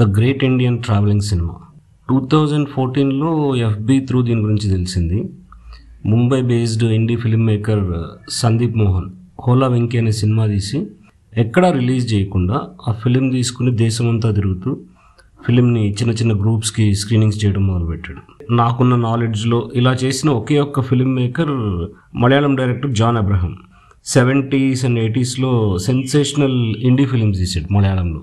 The great Indian travelling cinema. Two thousand ఫోర్టీన్లో FB through దీని గురించి తెలిసింది. Mumbai based indie film maker uh, Sandeep Mohan Hola Venky అనే cinema తీసి ఎక్కడా రిలీజ్ చేయకుండా ఆ ఫిలిం తీసుకుని దేశమంతా తిరుగుతూ ఫిలింని చిన్న చిన్న గ్రూప్స్కి స్క్రీనింగ్స్ చేయడం మొదలుపెట్టాడు. నాకున్న నాలెడ్జ్లో ఇలా చేసిన ఒకే ఒక్క film maker Malayalam director John Abraham. Seventies and ఎయిటీస్లో sensational indie films తీసాడు మలయాళంలో.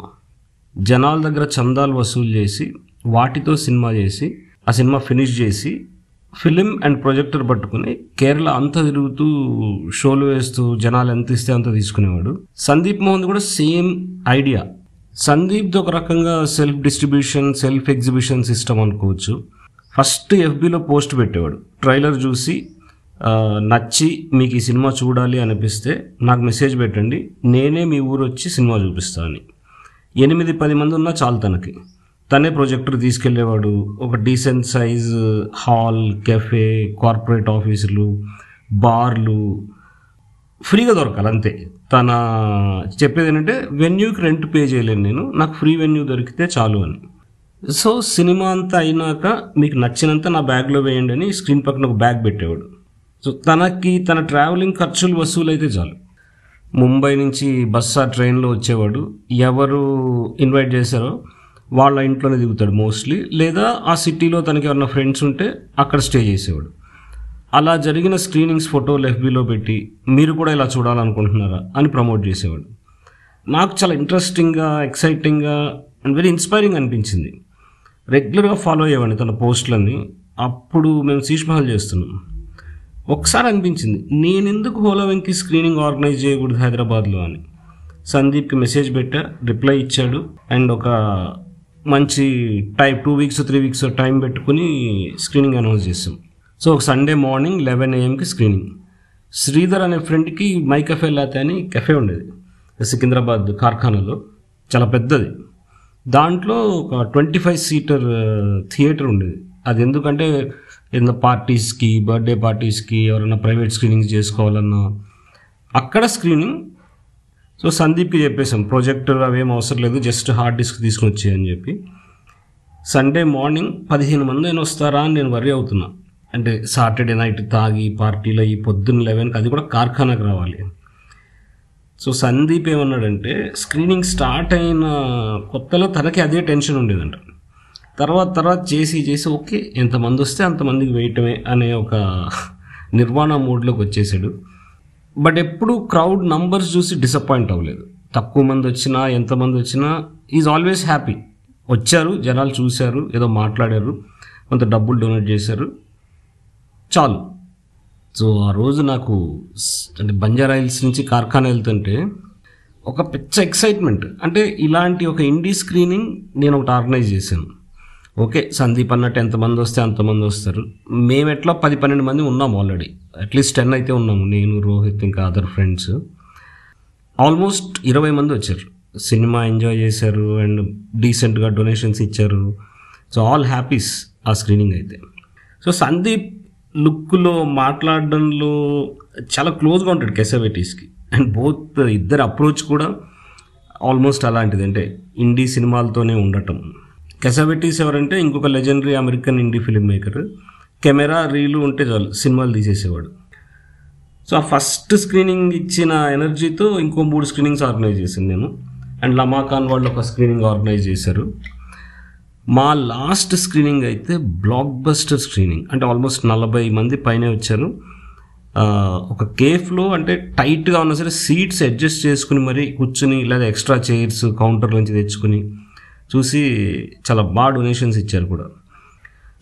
జనాల దగ్గర చందాలు వసూలు చేసి వాటితో సినిమా చేసి ఆ సినిమా ఫినిష్ చేసి ఫిలిం అండ్ ప్రొజెక్టర్ పట్టుకుని కేరళ అంతా తిరుగుతూ షోలు వేస్తూ జనాలు ఎంత ఇస్తే అంత తీసుకునేవాడు. సందీప్ మోహన్ కూడా సేమ్ ఐడియా సందీప్ది ఒక రకంగా self distribution self exhibition system అనుకోవచ్చు. ఫస్ట్ ఎఫ్బిలో పోస్ట్ పెట్టేవాడు. ట్రైలర్ చూసి నచ్చి మీకు ఈ సినిమా చూడాలి అనిపిస్తే నాకు మెసేజ్ పెట్టండి. నేనే మీ ఊరు వచ్చి సినిమా చూపిస్తాను ఎనిమిది పది మంది ఉన్నా చాలు తనకి. తనే ప్రొజెక్టర్ తీసుకెళ్ళేవాడు ఒక decent size hall cafe corporate ఆఫీసులు బార్లు. ఫ్రీగా దొరకాలి అంతే. తన చెప్పేది ఏంటంటే వెన్యూకి రెంట్ పే చేయలేను నేను నాకు ఫ్రీ వెన్యూ దొరికితే చాలు అని. సో సినిమా అంతా అయినాక మీకు నచ్చినంత నా బ్యాగ్లో వేయండి అని స్క్రీన్ పక్కన ఒక బ్యాగ్ పెట్టేవాడు. సో తనకి తన ట్రావెలింగ్ ఖర్చులు వసూలు అయితే చాలు. ముంబై నుంచి బస్సా ట్రైన్లో వచ్చేవాడు. ఎవరు ఇన్వైట్ చేశారో వాళ్ళ ఇంట్లోనే దిగుతాడు మోస్ట్లీ లేదా ఆ సిటీలో తనకి ఎవరైనా ఫ్రెండ్స్ ఉంటే అక్కడ స్టే చేసేవాడు. అలా జరిగిన స్క్రీనింగ్స్ ఫోటోలు ఎఫ్బీలో పెట్టి మీరు కూడా ఇలా చూడాలనుకుంటున్నారా అని ప్రమోట్ చేసేవాడు. నాకు చాలా ఇంట్రెస్టింగ్గా ఎక్సైటింగ్గా అండ్ వెరీ ఇన్స్పైరింగ్ అనిపించింది. రెగ్యులర్గా ఫాలో అయ్యేవాడిని తన పోస్టులన్నీ అప్పుడు మేము శీష్ మహల్ చేస్తున్నాం. ఒకసారి అనిపించింది నేను ఎందుకు హోలా వెంకి స్క్రీనింగ్ ఆర్గనైజ్ చేయకూడదు హైదరాబాద్లో అని. సందీప్కి మెసేజ్ పెట్టా రిప్లై ఇచ్చాడు అండ్ ఒక మంచి time two weeks three weeks time పెట్టుకుని స్క్రీనింగ్ అనౌన్స్ చేసాం. సో ఒక సండే మార్నింగ్ లెవెన్ ఏఎంకి స్క్రీనింగ్ శ్రీధర్ అనే ఫ్రెండ్కి మై కెఫే లాతే అని కెఫే ఉండేది. సికింద్రాబాద్ కార్ఖానాలో. చాలా పెద్దది. దాంట్లో ఒక ట్వంటీ ఫైవ్ సీటర్ థియేటర్ ఉండేది. అది ఎందుకంటే ఏదైనా పార్టీస్కి బర్త్డే పార్టీస్కి ఎవరైనా ప్రైవేట్ స్క్రీనింగ్స్ చేసుకోవాలన్నా అక్కడ స్క్రీనింగ్. సో సందీప్కి చెప్పేసాం ప్రొజెక్టర్ అవేం అవసరం లేదు జస్ట్ హార్డ్ డిస్క్ తీసుకుని వచ్చేయని చెప్పి. సండే మార్నింగ్ పదిహేను మంది నేను వస్తారా అని నేను వరి అవుతున్నా. అంటే సాటర్డే నైట్ తాగి పార్టీలు అయ్యి పొద్దున్న లెవెన్కి అది కూడా కార్ఖానాకు రావాలి. సో సందీప్ ఏమన్నాడంటే స్క్రీనింగ్ స్టార్ట్ అయిన కొత్తలో తనకి అదే టెన్షన్ ఉండేదంట. తర్వాత తర్వాత చేసి చేసి ఓకే ఎంతమంది వస్తే అంతమందికి వేయటమే అనే ఒక నిర్మాణ మూడ్లోకి వచ్చేసాడు. బట్ ఎప్పుడు క్రౌడ్ నంబర్స్ చూసి డిసప్పాయింట్ అవ్వలేదు. తక్కువ మంది వచ్చినా ఎంతమంది వచ్చినా ఈజ్ ఆల్వేస్ హ్యాపీ. వచ్చారు జనాలు చూశారు ఏదో మాట్లాడారు కొంత డబ్బులు డొనేట్ చేశారు. చాలు. సో ఆ రోజు నాకు అంటే బంజారాయిల్స్ నుంచి కార్ఖానా వెళ్తుంటే ఒక పిచ్చ ఎక్సైట్మెంట్. అంటే ఇలాంటి ఒక ఇండీ స్క్రీనింగ్ నేను ఒకటి ఆర్గనైజ్ చేశాను. ఓకే సందీప్ అన్నట్టు ఎంతమంది వస్తే అంతమంది వస్తారు. మేము ఎట్లా పది పన్నెండు మంది ఉన్నాం ఆల్రెడీ అట్లీస్ట్ టెన్ అయితే ఉన్నాము నేను రోహిత్ ఇంకా అదర్ ఫ్రెండ్స్ ఆల్మోస్ట్ ఇరవై మంది వచ్చారు. సినిమా ఎంజాయ్ చేశారు అండ్ డీసెంట్గా డొనేషన్స్ ఇచ్చారు. సో ఆల్ హ్యాపీస్ ఆ స్క్రీనింగ్ అయితే. సో సందీప్ లుక్లో మాట్లాడడంలో చాలా క్లోజ్గా ఉంటాడు కెసవేటీస్కి అండ్ బోత్ ఇద్దరు అప్రోచ్ కూడా ఆల్మోస్ట్ అలాంటిది. అంటే ఇండీ సినిమాలతోనే ఉండటం. కెసవిటీస్ ఎవరంటే ఇంకొక legendary American indie film maker camera reel ఉంటే చాలు సినిమాలు తీసేసేవాడు. సో ఆ ఫస్ట్ స్క్రీనింగ్ ఇచ్చిన ఎనర్జీతో ఇంకో మూడు స్క్రీనింగ్స్ ఆర్గనైజ్ చేశాను నేను. అండ్ లమాఖాన్ వాళ్ళు ఒక స్క్రీనింగ్ ఆర్గనైజ్ చేశారు. మా లాస్ట్ స్క్రీనింగ్ అయితే బ్లాక్ బస్టర్ స్క్రీనింగ్ అంటే ఆల్మోస్ట్ నలభై మంది పైనే వచ్చారు. ఒక కేఫ్లో అంటే టైట్గా ఉన్నా సరే సీట్స్ అడ్జస్ట్ చేసుకుని మరీ కూర్చుని లేదా ఎక్స్ట్రా చైర్స్ కౌంటర్ నుంచి తెచ్చుకుని చూసి చాలా బాగా డొనేషన్స్ ఇచ్చారు కూడా.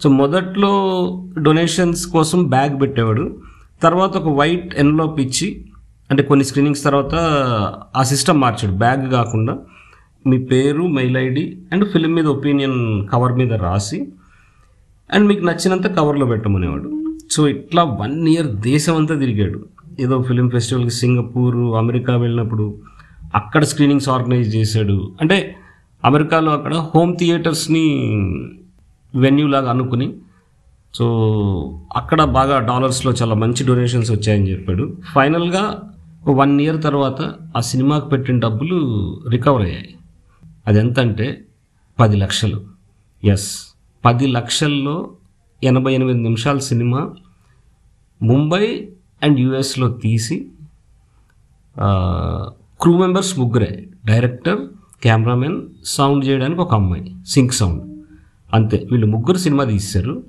సో మొదట్లో డొనేషన్స్ కోసం బ్యాగ్ పెట్టేవాడు. తర్వాత ఒక వైట్ ఎన్లోప్ ఇచ్చి అంటే కొన్ని స్క్రీనింగ్స్ తర్వాత ఆ సిస్టమ్ మార్చాడు. బ్యాగ్ కాకుండా మీ పేరు మెయిల్ ఐడి అండ్ ఫిలిం మీద ఒపీనియన్ కవర్ మీద రాసి అండ్ మీకు నచ్చినంత కవర్లో పెట్టమనేవాడు. సో ఇట్లా వన్ ఇయర్ దేశం అంతా తిరిగాడు. ఏదో ఫిలిం ఫెస్టివల్కి సింగపూర్ అమెరికా వెళ్ళినప్పుడు అక్కడ స్క్రీనింగ్స్ ఆర్గనైజ్ చేశాడు. అంటే అమెరికాలో అక్కడ హోమ్ థియేటర్స్ని వెన్యూ లాగా అనుకుని సో అక్కడ బాగా డాలర్స్లో చాలా మంచి డొనేషన్స్ వచ్చాయని చెప్పాడు. ఫైనల్గా వన్ ఇయర్ తర్వాత ఆ సినిమాకి పెట్టిన డబ్బులు రికవర్ అయ్యాయి. అది ఎంత అంటే పది లక్షలు. ఎస్ పది లక్షల్లో ఎనభై ఎనిమిది నిమిషాల సినిమా ముంబై అండ్ యుఎస్లో తీసి క్రూ మెంబర్స్ ముగ్గురే డైరెక్టర్ కెమెరామెన్ సౌండ్ చేయడానికి ఒక అమ్మాయి సింక్ సౌండ్. అంతే వీళ్ళు ముగ్గురు సినిమా తీశారు.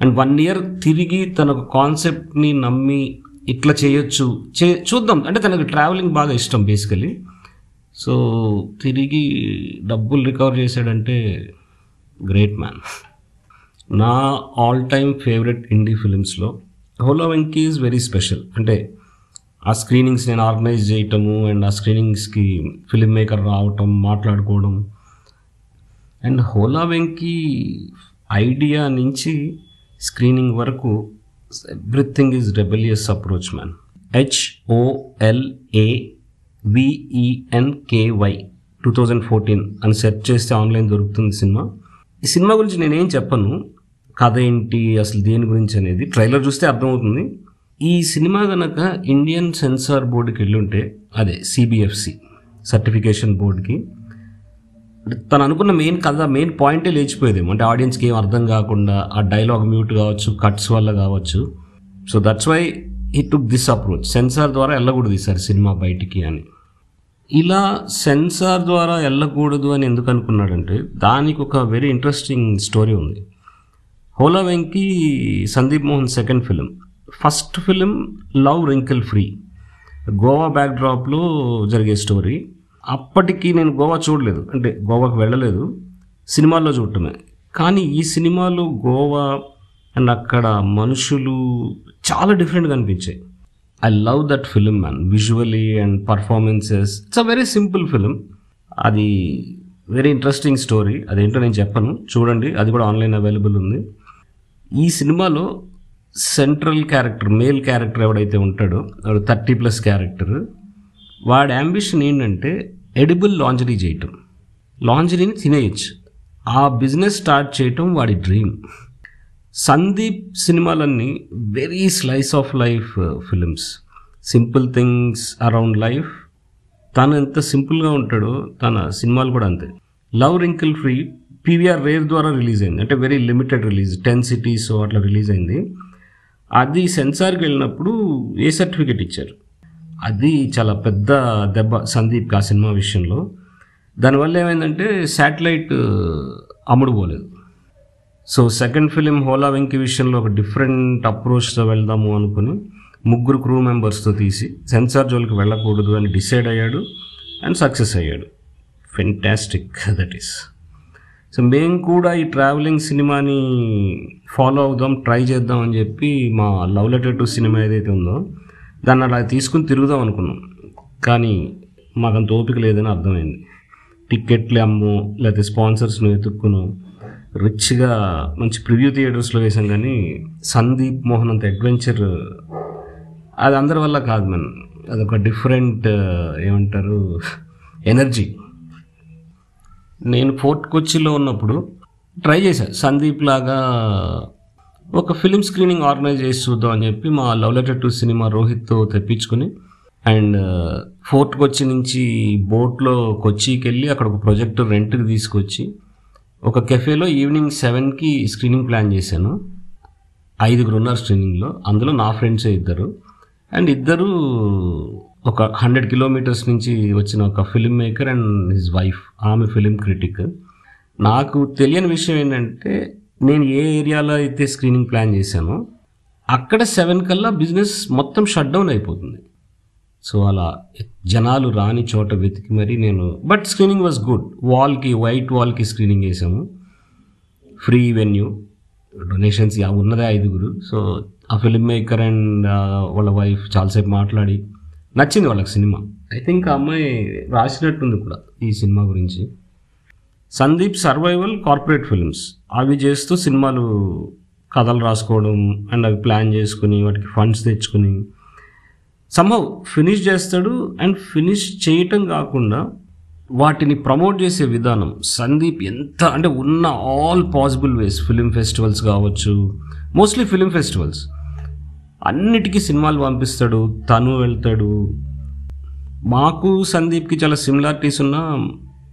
అండ్ వన్ ఇయర్ తిరిగి తన కాన్సెప్ట్ని నమ్మి ఇట్లా చేయొచ్చు చే చూద్దాం. అంటే తనకు ట్రావెలింగ్ బాగా ఇష్టం బేసికలీ. సో తిరిగి డబ్బులు రికవర్ చేశాడంటే గ్రేట్ మ్యాన్. నా all time favourite indie ఫిలిమ్స్లో Hola Venky is very special. అంటే ఆ స్క్రీనింగ్స్ నేను ఆర్గనైజ్ చేయటము అండ్ ఆ స్క్రీనింగ్స్కి ఫిలిం మేకర్ రావటం మాట్లాడుకోవడం. అండ్ హోలా వెంకీ ఐడియా నుంచి స్క్రీనింగ్ వరకు everything is rebellious approach man H O L A V E N K Y two thousand fourteen అని సెర్చ్ చేస్తే ఆన్లైన్ దొరుకుతుంది సినిమా. ఈ సినిమా గురించి నేనేం చెప్పను. కథ ఏంటి అసలు దేని గురించి అనేది ట్రైలర్ చూస్తే అర్థమవుతుంది. ఈ సినిమా కనుక ఇండియన్ సెన్సార్ బోర్డుకి వెళ్ళుంటే అదే సిబిఎఫ్సి సర్టిఫికేషన్ బోర్డుకి తను అనుకున్న మెయిన్ కథ మెయిన్ పాయింటే లేచిపోయేదేమో. అంటే ఆడియన్స్కి ఏం అర్థం కాకుండా ఆ డైలాగ్ మ్యూట్ కావచ్చు కట్స్ వల్ల కావచ్చు. So that's why he took this approach censor ద్వారా వెళ్ళకూడదు ఈసారి సినిమా బయటికి అని. ఇలా సెన్సార్ ద్వారా వెళ్ళకూడదు అని ఎందుకు అనుకున్నాడంటే దానికి ఒక వెరీ ఇంట్రెస్టింగ్ స్టోరీ ఉంది. Hola Venky Sandeep Mohan second film first film love wrinkle free. Goa బ్యాక్డ్రాప్లో జరిగే స్టోరీ. అప్పటికి నేను గోవా చూడలేదు. అంటే గోవాకు వెళ్ళలేదు. సినిమాల్లో చూడటమే. కానీ ఈ సినిమాలో గోవా అండ్ అక్కడ మనుషులు చాలా డిఫరెంట్గా అనిపించాయి. I love that film man. Visually and performances. It's a very simple film. అది వెరీ ఇంట్రెస్టింగ్ స్టోరీ. అదేంటో నేను చెప్పను. చూడండి. అది కూడా ఆన్లైన్ అవైలబుల్ ఉంది. ఈ సినిమాలో సెంట్రల్ క్యారెక్టర్ మేల్ క్యారెక్టర్ ఎవడైతే ఉంటాడో వాడు థర్టీ ప్లస్ క్యారెక్టర్. వాడి అంబిషన్ ఏంటంటే ఎడిబుల్ లాంజరీ చేయటం. లాంజరీని తినేయచ్చు. ఆ బిజినెస్ స్టార్ట్ చేయటం వాడి డ్రీమ్. సందీప్ సినిమాలన్నీ very slice of life films. Simple things around life. తను ఎంత సింపుల్గా ఉంటాడో తన సినిమాలు కూడా అంతే. Love wrinkle free PVR rare ద్వారా రిలీజ్ అయింది. అంటే very limited release. Ten cities అట్లా రిలీజ్ అయింది. అది సెన్సార్కి వెళ్ళినప్పుడు ఏ సర్టిఫికేట్ ఇచ్చారు? అది చాలా పెద్ద దెబ్బ సందీప్ ఆ సినిమా విషయంలో. దానివల్ల ఏమైందంటే శాటిలైట్ అమ్ముడు పోలేదు. సో సెకండ్ ఫిలిం హోలా వెంకి విషయంలో ఒక డిఫరెంట్ అప్రోచ్తో వెళ్దాము అనుకుని ముగ్గురు క్రూ మెంబర్స్తో తీసి సెన్సార్ జోలికి వెళ్ళకూడదు అని డిసైడ్ అయ్యాడు అండ్ సక్సెస్ అయ్యాడు. ఫెంటాస్టిక్ దట్ ఈస్ సో మేము కూడా ఈ ట్రావెలింగ్ సినిమాని ఫాలో అవుదాం ట్రై చేద్దాం అని చెప్పి మా లవ్ లెటర్ టు సినిమా ఏదైతే ఉందో దాన్ని అలా తీసుకుని తిరుగుదాం అనుకున్నాం. కానీ మాకంత ఓపిక లేదని అర్థమైంది. టిక్కెట్లు అమ్ము లేకపోతే స్పాన్సర్స్ను వెతుక్కును. రిచ్గా మంచి ప్రివ్యూ థియేటర్స్లో వేసాం కానీ సందీప్ మోహన్ అంత అడ్వెంచర్ అది అందరి వల్ల కాదు మన అదొక డిఫరెంట్ ఏమంటారు ఎనర్జీ. నేను ఫోర్ట్ కొచ్చిలో ఉన్నప్పుడు ట్రై చేశాను సందీప్ లాగా ఒక ఫిలిం స్క్రీనింగ్ ఆర్గనైజ్ చేసి చూద్దాం అని చెప్పి మా లవ్ లెటర్ టు సినిమా రోహిత్తో తెప్పించుకుని అండ్ ఫోర్ట్ కొచ్చి నుంచి బోట్లో కొచ్చికి వెళ్ళి అక్కడ ఒక ప్రొజెక్టర్ రెంట్కి తీసుకొచ్చి ఒక కెఫేలో ఈవినింగ్ సెవెన్కి స్క్రీనింగ్ ప్లాన్ చేశాను. ఐదుగురు ఉన్నారు స్క్రీనింగ్లో. అందులో నా ఫ్రెండ్సే ఇద్దరు. అండ్ ఇద్దరు ఒక హండ్రెడ్ కిలోమీటర్స్ నుంచి వచ్చిన ఒక film maker and his wife ఆమె ఫిలిం క్రిటిక్ నాకు తెలియని విషయం ఏంటంటే నేను ఏ ఏరియాలో అయితే స్క్రీనింగ్ ప్లాన్ చేశానో అక్కడ సెవెన్ కల్లా బిజినెస్ మొత్తం షట్ డౌన్ అయిపోతుంది. సో అలా జనాలు రాని చోట వెతికి మరి నేను బట్ స్క్రీనింగ్ వాజ్ గుడ్ వాల్కి వైట్ వాల్కి స్క్రీనింగ్ చేసాము ఫ్రీ వెన్యూ డొనేషన్స్ ఉన్నదే ఐదుగురు. సో ఆ ఫిల్మ్ మేకర్ అండ్ వాళ్ళ వైఫ్ చాలాసేపు మాట్లాడి నచ్చింది వాళ్ళకి సినిమా. ఐ థింక్ ఆ అమ్మాయి రాసినట్టుంది కూడా ఈ సినిమా గురించి. Sandeep survival corporate films. అవి చేస్తూ సినిమాలు కథలు రాసుకోవడం అండ్ అవి ప్లాన్ చేసుకుని వాటికి ఫండ్స్ తెచ్చుకుని. సంభవ్ ఫినిష్ చేస్తాడు అండ్ ఫినిష్ చేయటం కాకుండా వాటిని ప్రమోట్ చేసే విధానం సందీప్ ఎంత అంటే ఉన్న all possible ways film festivals కావచ్చు మోస్ట్లీ ఫిలిం ఫెస్టివల్స్ అన్నిటికీ సినిమాలు పంపిస్తాడు తను వెళ్తాడు. మాకు సందీప్కి చాలా సిమిలారిటీస్ ఉన్నా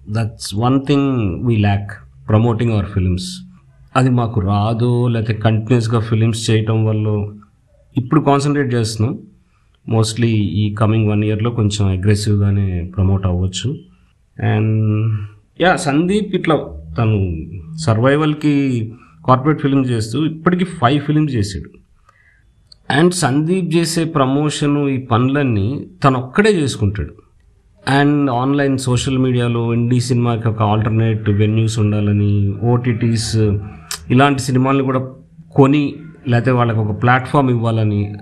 that's one thing we lack promoting our films అది మాకు రాదో లేకపోతే కంటిన్యూస్గా ఫిలిమ్స్ చేయటం వల్ల ఇప్పుడు కాన్సన్ట్రేట్ చేస్తున్నాం. మోస్ట్లీ ఈ కమింగ్ వన్ ఇయర్లో కొంచెం అగ్రెసివ్గానే ప్రమోట్ అవ్వచ్చు. అండ్ యా సందీప్ ఇట్లా తను సర్వైవల్కి కార్పొరేట్ ఫిలిం చేస్తూ ఇప్పటికీ ఫైవ్ ఫిలిమ్స్ చేసాడు. అండ్ సందీప్ చేసే ప్రమోషను ఈ పనులన్నీ తను ఒక్కడే చేసుకుంటాడు అండ్ ఆన్లైన్ సోషల్ మీడియాలో ఇండీ సినిమాకి ఒక ఆల్టర్నేట్ వెన్యూస్ ఉండాలని ఓటీటీస్ ఇలాంటి సినిమాలను కూడా కొని లేకపోతే వాళ్ళకి ఒక ప్లాట్ఫామ్ ఇవ్వాలని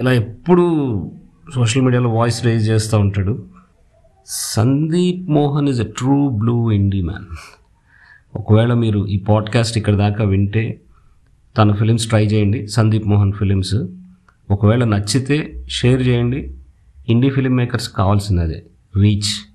ఇలా ఎప్పుడు సోషల్ మీడియాలో వాయిస్ రేజ్ చేస్తూ ఉంటాడు. Sandeep Mohan is a true blue indie man ఒకవేళ మీరు ఈ పాడ్కాస్ట్ ఇక్కడ దాకా వింటే తన ఫిలిమ్స్ ట్రై చేయండి. సందీప్ మోహన్ ఫిలిమ్స్. ఒకవేళ నచ్చితే షేర్ చేయండి. ఇండీ ఫిలిం మేకర్స్ కావాల్సినదే రీచ్.